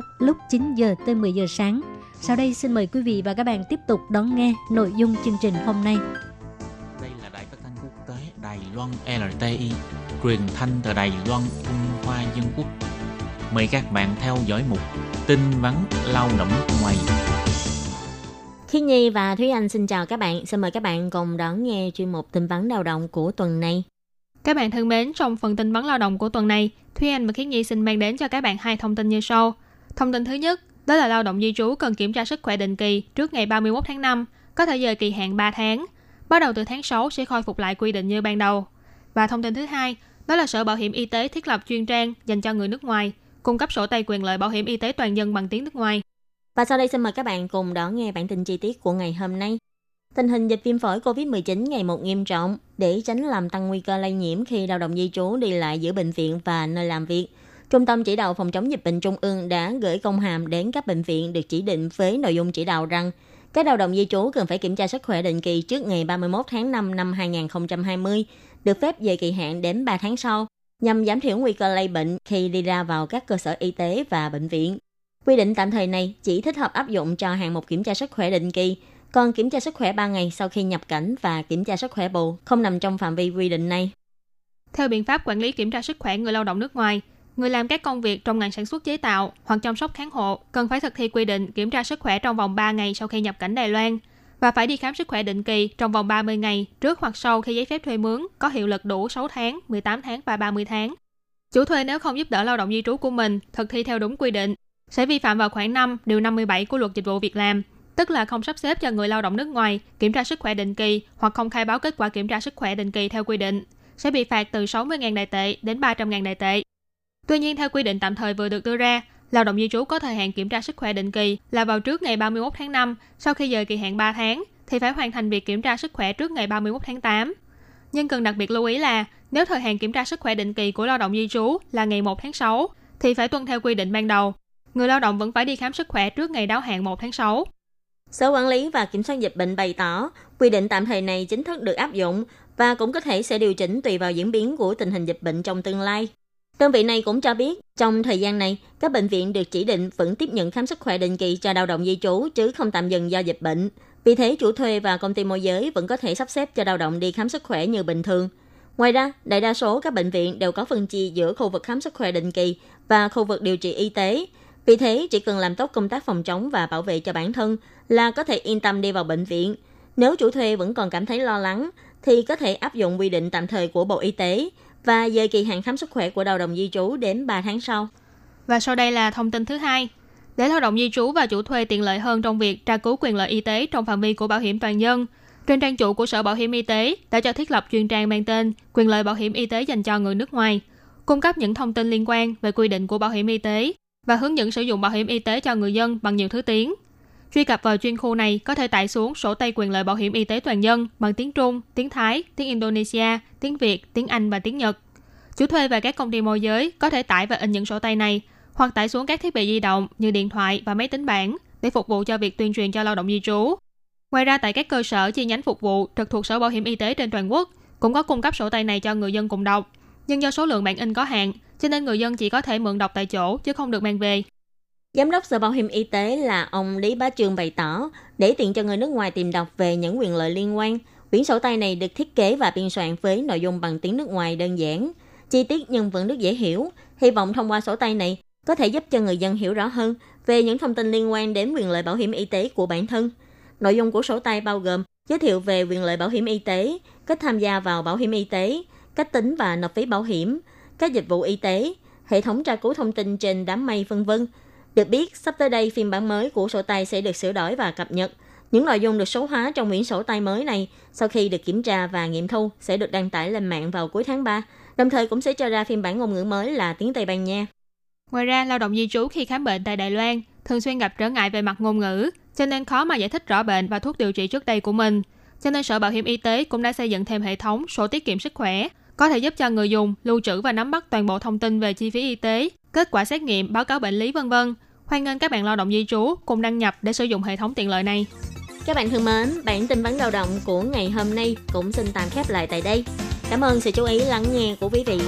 sau lúc 9 giờ tới 10 giờ sáng. Sau đây xin mời quý vị và các bạn tiếp tục đón nghe nội dung chương trình hôm nay. Đây là đài phát thanh quốc tế Đài Loan LTI, truyền thanh từ Đài Loan, Trung Hoa Dân Quốc. Mời các bạn theo dõi mục tin vắn lao động nước ngoài. Khi Nhi và Thúy Anh xin chào các bạn. Xin mời các bạn cùng đón nghe chuyên mục tin vắn lao động của tuần này. Các bạn thân mến, trong phần tin vắn lao động của tuần này, Thúy Anh và Khiết Nhi xin mang đến cho các bạn hai thông tin như sau. Thông tin thứ nhất, đó là lao động di trú cần kiểm tra sức khỏe định kỳ trước ngày 31 tháng 5, có thể dời kỳ hạn 3 tháng. Bắt đầu từ tháng 6 sẽ khôi phục lại quy định như ban đầu. Và thông tin thứ hai, đó là Sở Bảo hiểm Y tế thiết lập chuyên trang dành cho người nước ngoài, cung cấp sổ tay quyền lợi bảo hiểm y tế toàn dân bằng tiếng nước ngoài. Và sau đây xin mời các bạn cùng đón nghe bản tin chi tiết của ngày hôm nay. Tình hình dịch viêm phổi COVID-19 ngày một nghiêm trọng để tránh làm tăng nguy cơ lây nhiễm khi lao động di trú đi lại giữa bệnh viện và nơi làm việc. Trung tâm chỉ đạo phòng chống dịch bệnh Trung ương đã gửi công hàm đến các bệnh viện được chỉ định với nội dung chỉ đạo rằng các lao động di trú cần phải kiểm tra sức khỏe định kỳ trước ngày 31 tháng 5 năm 2020, được phép về kỳ hạn đến 3 tháng sau, nhằm giảm thiểu nguy cơ lây bệnh khi đi ra vào các cơ sở y tế và bệnh viện. Quy định tạm thời này chỉ thích hợp áp dụng cho hàng mục kiểm tra sức khỏe định kỳ, còn kiểm tra sức khỏe 3 ngày sau khi nhập cảnh và kiểm tra sức khỏe bù không nằm trong phạm vi quy định này. Theo biện pháp quản lý kiểm tra sức khỏe người lao động nước ngoài, người làm các công việc trong ngành sản xuất chế tạo hoặc chăm sóc kháng hộ cần phải thực thi quy định kiểm tra sức khỏe trong vòng 3 ngày sau khi nhập cảnh Đài Loan và phải đi khám sức khỏe định kỳ trong vòng 30 ngày trước hoặc sau khi giấy phép thuê mướn có hiệu lực đủ 6 tháng, 18 tháng và 30 tháng. Chủ thuê nếu không giúp đỡ lao động di trú của mình thực thi theo đúng quy định sẽ vi phạm vào khoản 5 điều 57 của luật dịch vụ việc làm, tức là không sắp xếp cho người lao động nước ngoài kiểm tra sức khỏe định kỳ hoặc không khai báo kết quả kiểm tra sức khỏe định kỳ theo quy định, sẽ bị phạt từ 60.000 đại tệ đến 300.000 đại tệ. Tuy nhiên, theo quy định tạm thời vừa được đưa ra, lao động di trú có thời hạn kiểm tra sức khỏe định kỳ là vào trước ngày 31 tháng 5, sau khi dời kỳ hạn 3 tháng, thì phải hoàn thành việc kiểm tra sức khỏe trước ngày 31 tháng 8. Nhưng cần đặc biệt lưu ý là, nếu thời hạn kiểm tra sức khỏe định kỳ của lao động di trú là ngày 1 tháng 6, thì phải tuân theo quy định ban đầu. Người lao động vẫn phải đi khám sức khỏe trước ngày đáo hạn 1 tháng 6. Sở Quản lý và Kiểm soát Dịch bệnh bày tỏ, quy định tạm thời này chính thức được áp dụng và cũng có thể sẽ điều chỉnh tùy vào diễn biến của tình hình dịch bệnh trong tương lai. Đơn vị này cũng cho biết, trong thời gian này, các bệnh viện được chỉ định vẫn tiếp nhận khám sức khỏe định kỳ cho lao động di trú chứ không tạm dừng do dịch bệnh. Vì thế, chủ thuê và công ty môi giới vẫn có thể sắp xếp cho lao động đi khám sức khỏe như bình thường. Ngoài ra, đại đa số các bệnh viện đều có phân chia giữa khu vực khám sức khỏe định kỳ và khu vực điều trị y tế. Vì thế, chỉ cần làm tốt công tác phòng chống và bảo vệ cho bản thân là có thể yên tâm đi vào bệnh viện. Nếu chủ thuê vẫn còn cảm thấy lo lắng, thì có thể áp dụng quy định tạm thời của Bộ Y tế và dời kỳ hạn khám sức khỏe của lao động di trú đến 3 tháng sau. Và sau đây là thông tin thứ hai. Để lao động di trú và chủ thuê tiện lợi hơn trong việc tra cứu quyền lợi y tế trong phạm vi của bảo hiểm toàn dân, trên trang chủ của Sở Bảo hiểm Y tế đã cho thiết lập chuyên trang mang tên Quyền lợi bảo hiểm y tế dành cho người nước ngoài, cung cấp những thông tin liên quan về quy định của bảo hiểm y tế và hướng dẫn sử dụng bảo hiểm y tế cho người dân bằng nhiều thứ tiếng. Truy cập vào chuyên khu này có thể tải xuống sổ tay quyền lợi bảo hiểm y tế toàn dân bằng tiếng Trung, tiếng Thái, tiếng Indonesia, tiếng Việt, tiếng Anh và tiếng Nhật. Chủ thuê và các công ty môi giới có thể tải và in những sổ tay này hoặc tải xuống các thiết bị di động như điện thoại và máy tính bảng để phục vụ cho việc tuyên truyền cho lao động di trú. Ngoài ra tại các cơ sở chi nhánh phục vụ trực thuộc Sở Bảo hiểm Y tế trên toàn quốc cũng có cung cấp sổ tay này cho người dân cùng đọc. Nhưng do số lượng bản in có hạn, cho nên người dân chỉ có thể mượn đọc tại chỗ chứ không được mang về. Giám đốc Sở Bảo hiểm Y tế là ông Lý Bá Trương bày tỏ, để tiện cho người nước ngoài tìm đọc về những quyền lợi liên quan, quyển sổ tay này được thiết kế và biên soạn với nội dung bằng tiếng nước ngoài đơn giản, chi tiết nhưng vẫn rất dễ hiểu. Hy vọng thông qua sổ tay này có thể giúp cho người dân hiểu rõ hơn về những thông tin liên quan đến quyền lợi bảo hiểm y tế của bản thân. Nội dung của sổ tay bao gồm giới thiệu về quyền lợi bảo hiểm y tế, cách tham gia vào bảo hiểm y tế, cách tính và nộp phí bảo hiểm, các dịch vụ y tế, hệ thống tra cứu thông tin trên đám mây vân vân. Được biết, sắp tới đây phiên bản mới của sổ tay sẽ được sửa đổi và cập nhật. Những nội dung được số hóa trong quyển sổ tay mới này sau khi được kiểm tra và nghiệm thu sẽ được đăng tải lên mạng vào cuối tháng 3, đồng thời cũng sẽ cho ra phiên bản ngôn ngữ mới là tiếng Tây Ban Nha. Ngoài ra, lao động di trú khi khám bệnh tại Đài Loan thường xuyên gặp trở ngại về mặt ngôn ngữ, cho nên khó mà giải thích rõ bệnh và thuốc điều trị trước đây của mình. Cho nên Sở Bảo hiểm Y tế cũng đã xây dựng thêm hệ thống sổ tiết kiệm sức khỏe, có thể giúp cho người dùng lưu trữ và nắm bắt toàn bộ thông tin về chi phí y tế, kết quả xét nghiệm, báo cáo bệnh lý vân vân. Hoan nghênh các bạn lao động di trú cùng đăng nhập để sử dụng hệ thống tiện lợi này. Các bạn thân mến, bản tin vấn lao động của ngày hôm nay cũng xin tạm khép lại tại đây. Cảm ơn sự chú ý lắng nghe của quý vị